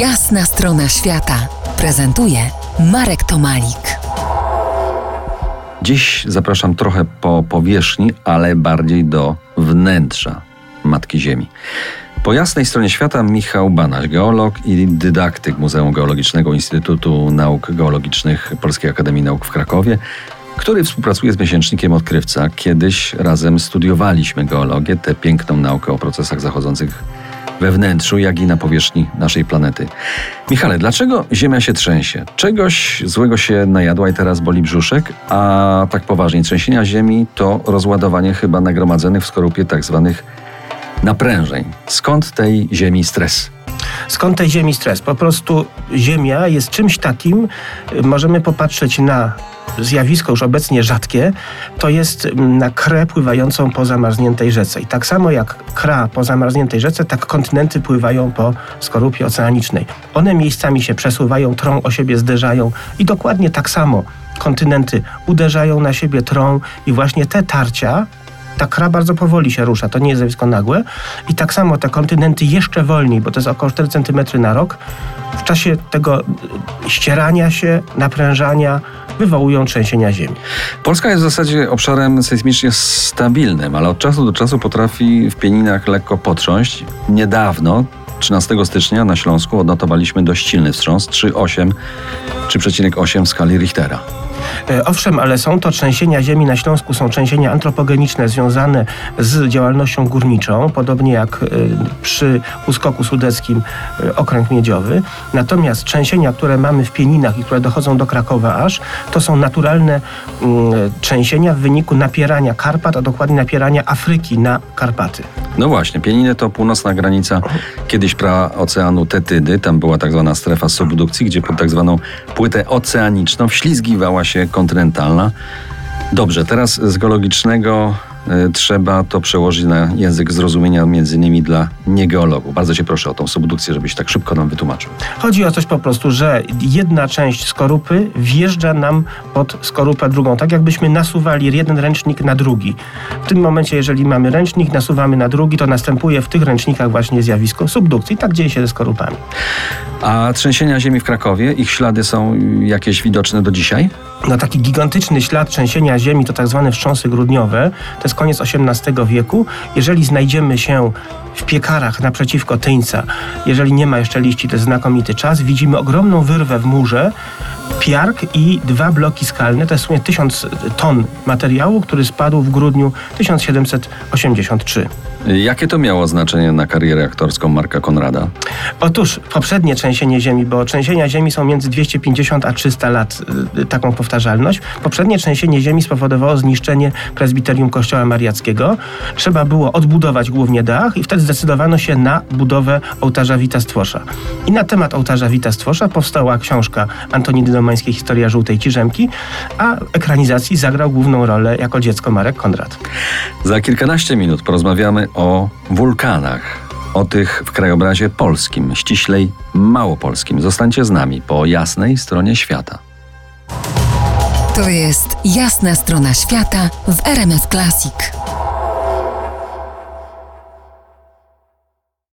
Jasna strona świata prezentuje Marek Tomalik. Dziś zapraszam trochę po powierzchni, ale bardziej do wnętrza Matki Ziemi. Po jasnej stronie świata Michał Banaś, geolog i dydaktyk Muzeum Geologicznego Instytutu Nauk Geologicznych Polskiej Akademii Nauk w Krakowie, który współpracuje z miesięcznikiem Odkrywca. Kiedyś razem studiowaliśmy geologię, tę piękną naukę o procesach zachodzących we wnętrzu, jak i na powierzchni naszej planety. Michale, dlaczego Ziemia się trzęsie? Czegoś złego się najadła i teraz boli brzuszek, a tak poważnie trzęsienia Ziemi to rozładowanie chyba nagromadzonych w skorupie tak zwanych naprężeń. Skąd tej Ziemi stres? Skąd tej Ziemi stres? Po prostu Ziemia jest czymś takim, możemy popatrzeć na zjawisko już obecnie rzadkie, to jest mm, na krę pływającą po zamarzniętej rzece. I tak samo jak kra po zamarzniętej rzece, tak kontynenty pływają po skorupie oceanicznej. One miejscami się przesuwają, trą o siebie, zderzają i dokładnie tak samo kontynenty uderzają na siebie, trą i właśnie te tarcia ta kra bardzo powoli się rusza, to nie jest zjawisko nagłe. I tak samo te kontynenty jeszcze wolniej, bo to jest około 4 cm na rok, w czasie tego ścierania się, naprężania, wywołują trzęsienia ziemi. Polska jest w zasadzie obszarem sejsmicznie stabilnym, ale od czasu do czasu potrafi w pieninach lekko potrząść. Niedawno 13 stycznia na Śląsku odnotowaliśmy dość silny wstrząs 3,8 3,8 w skali Richtera. E, owszem, ale są to trzęsienia ziemi na Śląsku, są trzęsienia antropogeniczne związane z działalnością górniczą, podobnie jak e, przy uskoku sudeckim e, okręg miedziowy. Natomiast trzęsienia, które mamy w Pieninach i które dochodzą do Krakowa aż, to są naturalne mm, trzęsienia w wyniku napierania Karpat, a dokładnie napierania Afryki na Karpaty. No właśnie, Pieniny to północna granica kiedyś praoceanu Tetydy. Tam była tak zwana strefa subdukcji, gdzie pod tak zwaną płytę oceaniczną wślizgiwała się kontynentalna. Dobrze, teraz z geologicznego trzeba to przełożyć na język zrozumienia między innymi dla niegeologów. Bardzo Cię proszę o tą subdukcję, żebyś tak szybko nam wytłumaczył. Chodzi o coś po prostu, że jedna część skorupy wjeżdża nam pod skorupę drugą, tak jakbyśmy nasuwali jeden ręcznik na drugi. W tym momencie, jeżeli mamy ręcznik, nasuwamy na drugi, to następuje w tych ręcznikach właśnie zjawisko subdukcji. Tak dzieje się ze skorupami. A trzęsienia ziemi w Krakowie, ich ślady są jakieś widoczne do dzisiaj? No taki gigantyczny ślad trzęsienia ziemi to tak zwane wstrząsy grudniowe. To jest koniec XVIII wieku. Jeżeli znajdziemy się w piekarach naprzeciwko Tyńca, jeżeli nie ma jeszcze liści, to jest znakomity czas, widzimy ogromną wyrwę w murze, piark i dwa bloki skalne. To jest w sumie tysiąc ton materiału, który spadł w grudniu 1783. Jakie to miało znaczenie na karierę aktorską Marka Konrada? Otóż poprzednie trzęsienie ziemi, bo trzęsienia ziemi są między 250 a 300 lat y, taką powtarzalność. Poprzednie trzęsienie ziemi spowodowało zniszczenie prezbiterium kościoła mariackiego. Trzeba było odbudować głównie dach i wtedy zdecydowano się na budowę ołtarza Wita Stwosza. I na temat ołtarza Wita Stwosza powstała książka Antonidy Domańskiej Historia Żółtej Ciżemki, a ekranizacji zagrał główną rolę jako dziecko Marek Konrad. Za kilkanaście minut porozmawiamy o wulkanach, o tych w krajobrazie polskim, ściślej małopolskim. Zostańcie z nami po jasnej stronie świata. To jest jasna strona świata w RMS Classic.